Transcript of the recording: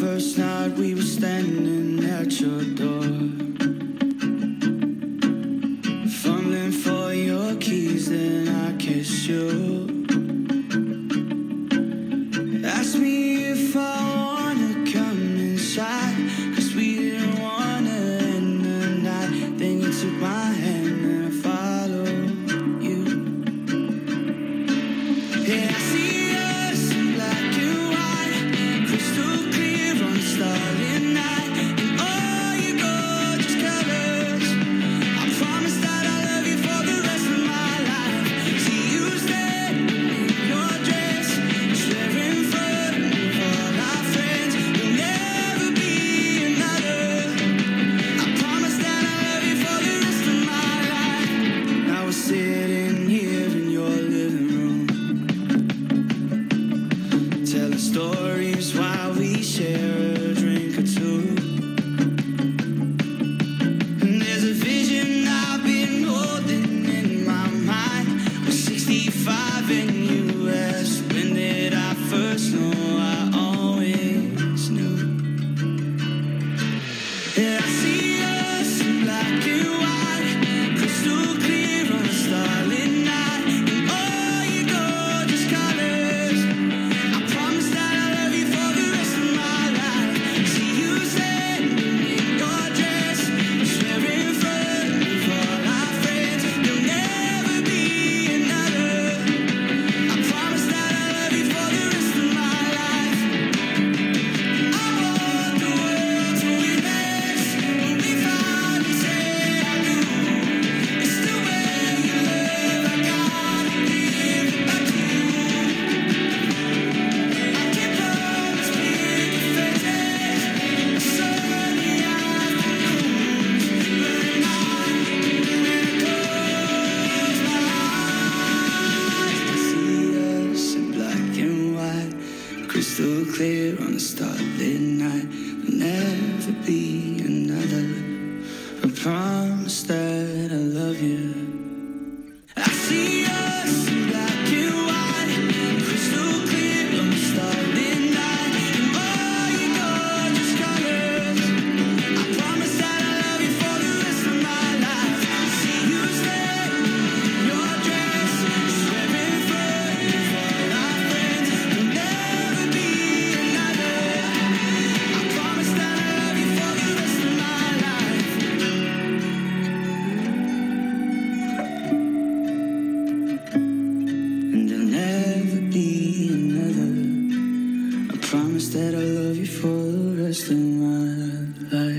first night we were standing at your door. Fumbling for your keys, then I kissed you. Asked me if I wanna come inside, cause we didn't wanna end the night. Then you took my hand and I followed you. Yeah, Yeah. Crystal clear on a starlit night, there'll never be another. Promise. promise that I'll love you for the rest of my life.